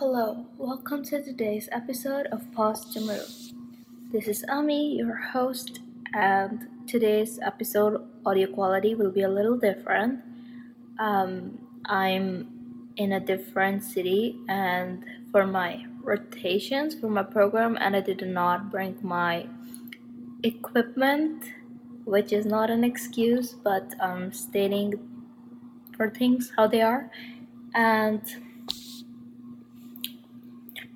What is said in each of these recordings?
Hello, welcome to today's episode of Pause to Move. This is Ami, your host, and today's episode audio quality will be a little different. Um, I'm in a different city, and for my rotations for my program, and I did not bring my equipment, which is not an excuse, but um, stating for things how they are. And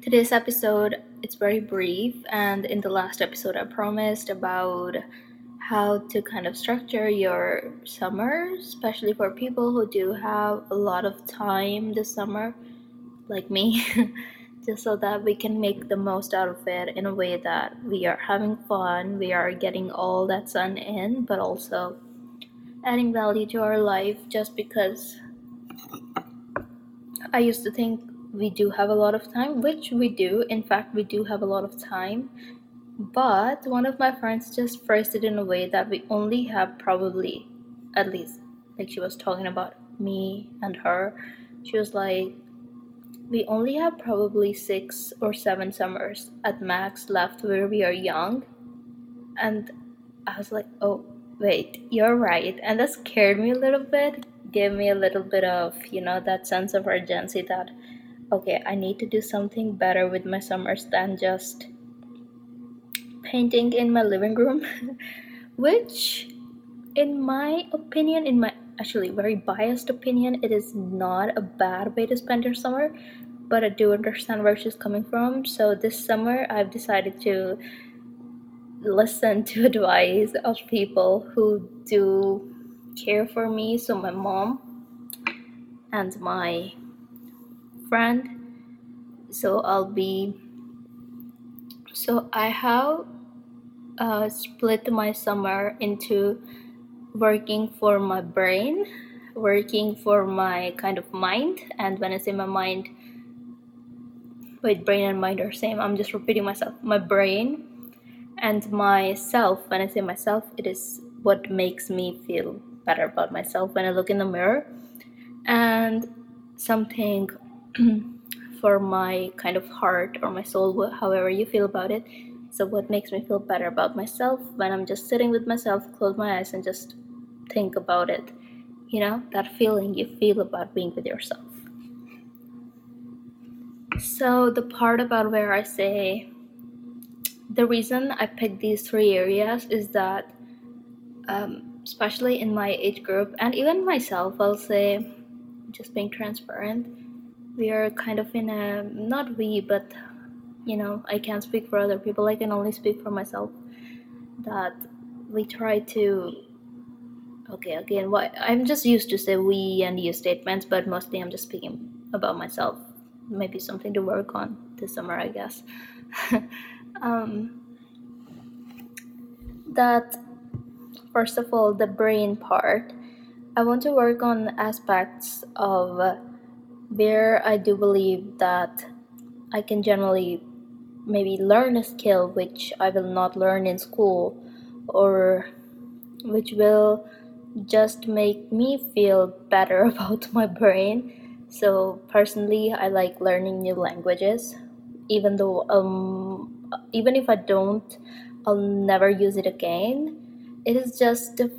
today's episode it's very brief and in the last episode i promised about how to kind of structure your summer especially for people who do have a lot of time this summer like me just so that we can make the most out of it in a way that we are having fun we are getting all that sun in but also adding value to our life just because i used to think we do have a lot of time, which we do. In fact, we do have a lot of time. But one of my friends just phrased it in a way that we only have probably, at least, like she was talking about me and her. She was like, we only have probably six or seven summers at max left where we are young. And I was like, oh, wait, you're right. And that scared me a little bit, gave me a little bit of, you know, that sense of urgency that okay, I need to do something better with my summers than just painting in my living room, which, in my opinion, in my actually very biased opinion, it is not a bad way to spend your summer, but I do understand where she's coming from. So this summer, I've decided to listen to advice of people who do care for me. So my mom and my friend. So I'll be so I have uh, split my summer into working for my brain working for my kind of mind. And when I say my mind wait brain and mind are same. I'm just repeating myself. My brain and myself. When I say myself it is what makes me feel better about myself. When I look in the mirror and something for my kind of heart or my soul, however you feel about it. So, what makes me feel better about myself when I'm just sitting with myself, close my eyes, and just think about it? You know, that feeling you feel about being with yourself. So, the part about where I say the reason I picked these three areas is that, um, especially in my age group, and even myself, I'll say, just being transparent we are kind of in a not we but you know i can't speak for other people. I can only speak for myself that we try to okay again what i'm just used to say we and you statements but mostly i'm just speaking about myself. Maybe something to work on this summer i guess. Um, that first of all the brain part. I want to work on aspects of where I do believe that I can generally maybe learn a skill which I will not learn in school or which will just make me feel better about my brain. So personally, I like learning new languages even though um even if I don't I'll never use it again. It is just a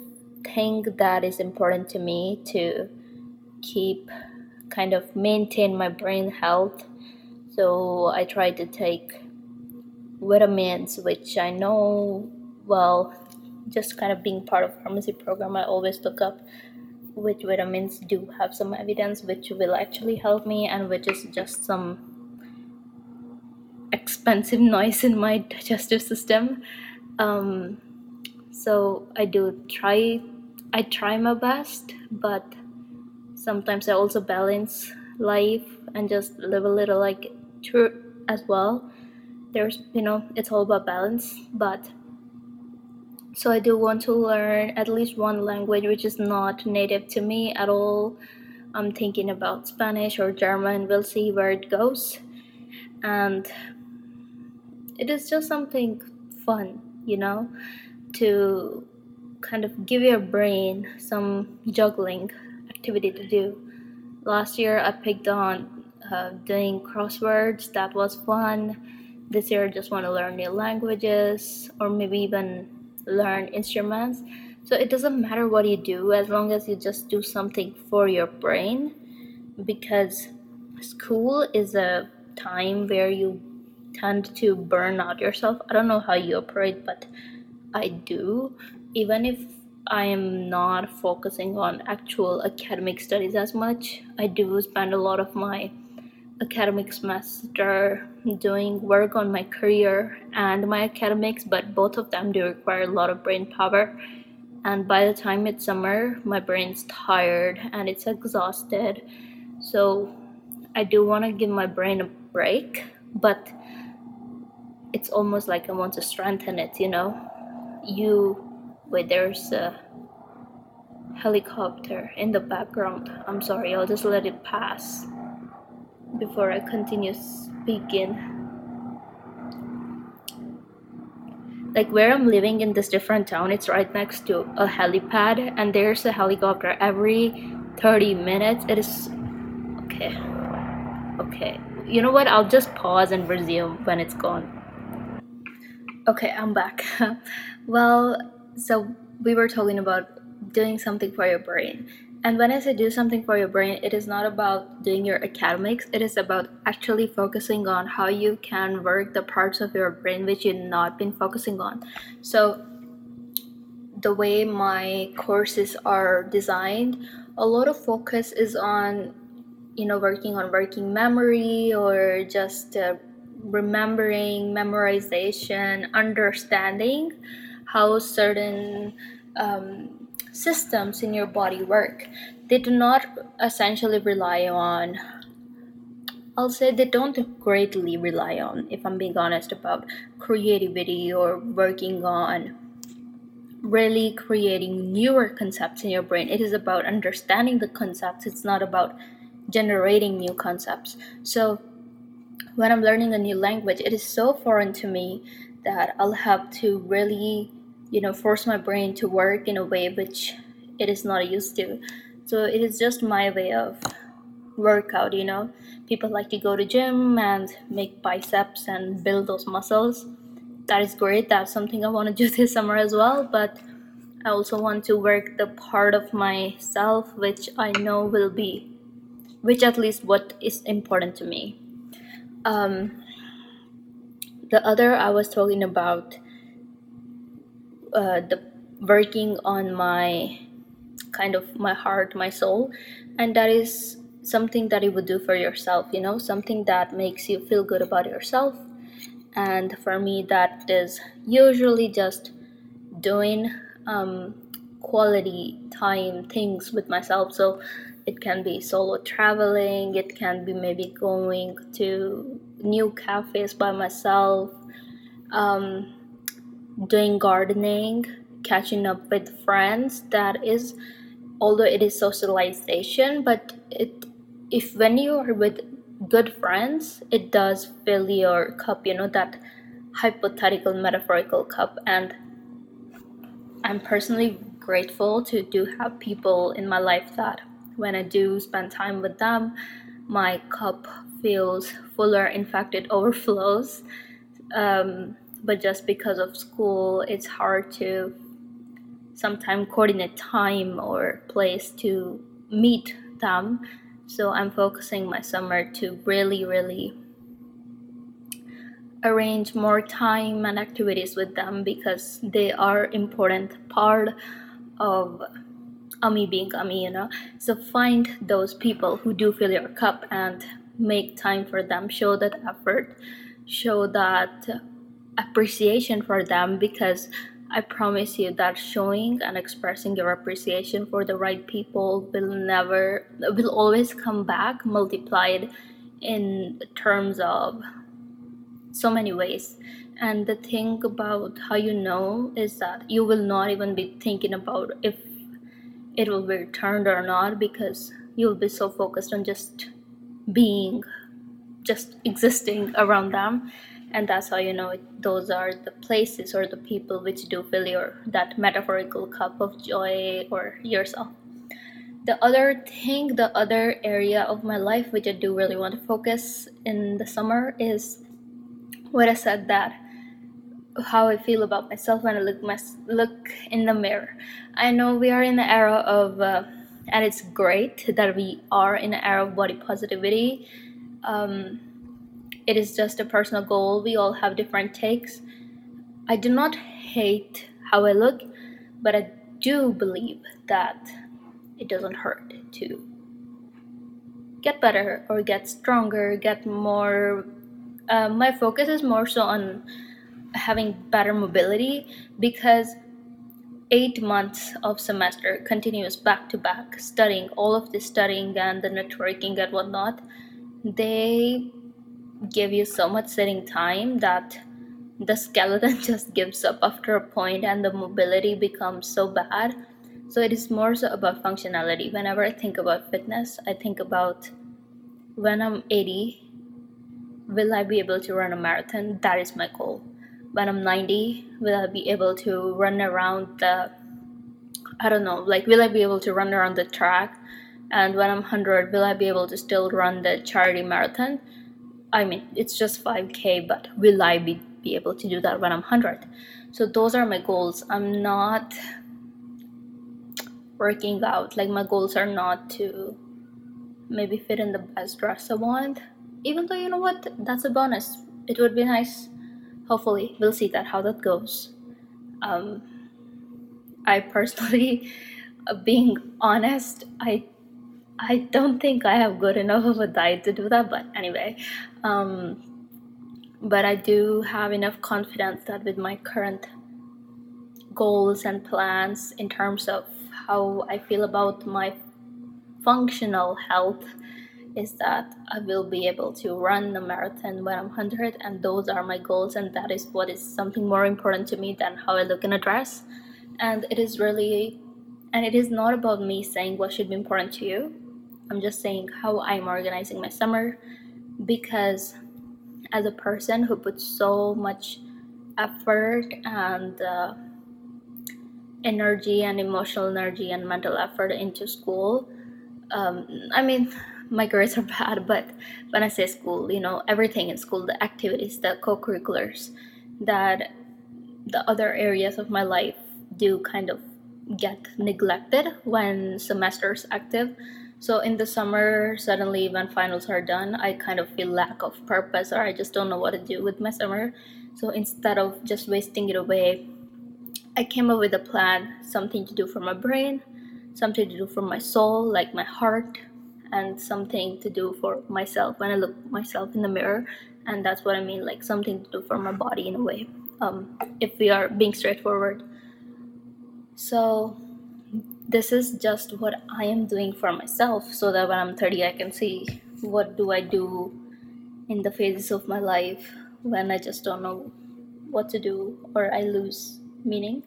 thing that is important to me to keep kind of maintain my brain health. So I try to take vitamins, which I know, well, just kind of being part of pharmacy program, I always look up which vitamins do have some evidence which will actually help me and which is just some expensive noise in my digestive system. Um, so I do try I try my best, but sometimes I also balance life and just live a little like true as well. There's, you know, it's all about balance, but so I do want to learn at least one language which is not native to me at all. I'm thinking about Spanish or German. We'll see where it goes. And it is just something fun, you know, to kind of give your brain some juggling activity to do. Last year, I picked on uh, doing crosswords. That was fun. This year I just want to learn new languages or maybe even learn instruments. So it doesn't matter what you do as long as you just do something for your brain because school is a time where you tend to burn out yourself. I don't know how you operate but i do. Even if i am not focusing on actual academic studies as much. I do spend a lot of my academic semester doing work on my career and my academics but both of them do require a lot of brain power. And by the time it's summer my brain's tired and it's exhausted. So i do want to give my brain a break but it's almost like i want to strengthen it you know? You wait there's a helicopter in the background i'm sorry i'll just let it pass before I continue speaking. Like where I'm living in this different town, it's right next to a helipad, and there's a helicopter every 30 minutes. It is okay. Okay, you know what? I'll just pause and resume when it's gone. Okay, I'm back. well, so we were talking about doing something for your brain. And when I say do something for your brain, it is not about doing your academics, it is about actually focusing on how you can work the parts of your brain which you've not been focusing on. So, the way my courses are designed, a lot of focus is on, you know, working on working memory or just uh, remembering, memorization, understanding how certain um, systems in your body work. They do not essentially rely on, I'll say they don't greatly rely on, if I'm being honest, about creativity or working on really creating newer concepts in your brain. It is about understanding the concepts, it's not about generating new concepts. So, when I'm learning a new language, it is so foreign to me that I'll have to really you know force my brain to work in a way which it is not used to. So it is just my way of workout you know. People like to go to gym and make biceps and build those muscles. That is great. That's something i want to do this summer as well but i also want to work the part of myself which i know will be which at least what is important to me. Um, the other i was talking about uh, the working on my kind of my heart my soul. And that is something that you would do for yourself you know something that makes you feel good about yourself. And for me that is usually just doing um, quality time things with myself. So it can be solo traveling it can be maybe going to new cafes by myself um, doing gardening, catching up with friends. That is, although it is socialization, but it if when you are with good friends, it does fill your cup. You know that hypothetical metaphorical cup, and I'm personally grateful to do have people in my life that when I do spend time with them, my cup feels fuller. In fact, it overflows. Um, but just because of school it's hard to sometimes coordinate time or place to meet them. So i'm focusing my summer to really really arrange more time and activities with them because they are important part of ami being ami you know? So find those people who do fill your cup and make time for them. Show that effort. Show that appreciation for them because I promise you that showing and expressing your appreciation for the right people will never, will always come back multiplied in terms of so many ways. And the thing about how you know is that you will not even be thinking about if it will be returned or not because you'll be so focused on just being, just existing around them and that's how you know it, those are the places or the people which do fill your that metaphorical cup of joy or yourself the other thing, the other area of my life which I do really want to focus in the summer is what I said that how I feel about myself when I look my, look in the mirror. I know we are in the era of, uh, and it's great that we are in an era of body positivity. Um, it is just a personal goal. We all have different takes. I do not hate how I look, but I do believe that it doesn't hurt to get better or get stronger, get more. Uh, my focus is more so on having better mobility because eight months of semester continuous back to back studying all of this studying and the networking and whatnot they give you so much sitting time that the skeleton just gives up after a point and the mobility becomes so bad so it is more so about functionality whenever i think about fitness i think about when i'm 80 will i be able to run a marathon that is my goal when I'm 90, will I be able to run around the, I don't know, like, will I be able to run around the track? And when I'm 100, will I be able to still run the charity marathon? I mean, it's just 5K, but will I be, be able to do that when I'm 100? So those are my goals. I'm not working out. Like, my goals are not to maybe fit in the best dress I want. Even though, you know what, that's a bonus. It would be nice hopefully we'll see that how that goes um, i personally being honest i i don't think i have good enough of a diet to do that but anyway um, but i do have enough confidence that with my current goals and plans in terms of how i feel about my functional health is that I will be able to run the marathon when I'm 100, and those are my goals, and that is what is something more important to me than how I look in a dress. And it is really, and it is not about me saying what should be important to you. I'm just saying how I'm organizing my summer because as a person who puts so much effort and uh, energy and emotional energy and mental effort into school, um, I mean, my grades are bad, but when I say school, you know, everything in school, the activities, the co curriculars, that the other areas of my life do kind of get neglected when semesters active. So in the summer, suddenly when finals are done, I kind of feel lack of purpose or I just don't know what to do with my summer. So instead of just wasting it away, I came up with a plan, something to do for my brain, something to do for my soul, like my heart, and something to do for myself when I look myself in the mirror. And that's what I mean, like something to do for my body in a way. Um, if we are being straightforward. So this is just what I am doing for myself so that when I'm 30 I can see what do I do in the phases of my life when I just don't know what to do or I lose meaning.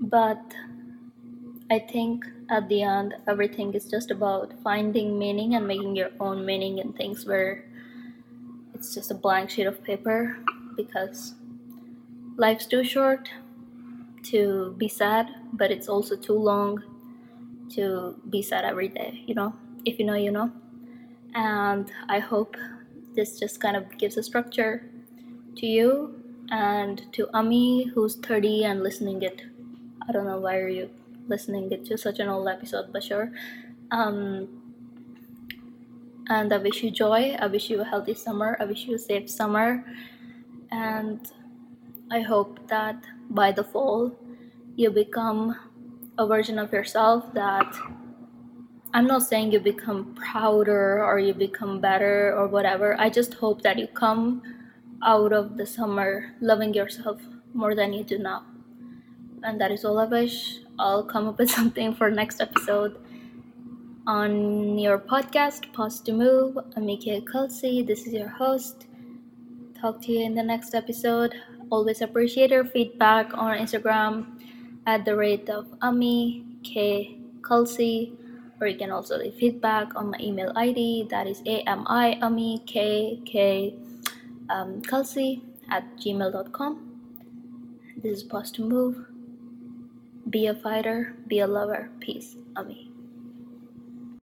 But I think at the end, everything is just about finding meaning and making your own meaning in things where it's just a blank sheet of paper because life's too short to be sad, but it's also too long to be sad every day, you know? If you know, you know. And I hope this just kind of gives a structure to you and to Ami who's 30 and listening it. I don't know why are you listening it to such an old episode, but sure. Um, and I wish you joy. I wish you a healthy summer. I wish you a safe summer. And I hope that by the fall, you become a version of yourself that I'm not saying you become prouder or you become better or whatever. I just hope that you come out of the summer loving yourself more than you do now. And that is all I wish. I'll come up with something for next episode on your podcast, Pause to Move. I'm Mika Kelsey. This is your host. Talk to you in the next episode. Always appreciate your feedback on Instagram at the rate of Ami K Kelsey, or you can also leave feedback on my email ID that is ami ami k k um, Kelsey at gmail.com. This is Pause to Move. Be a fighter, be a lover. Peace. Ami.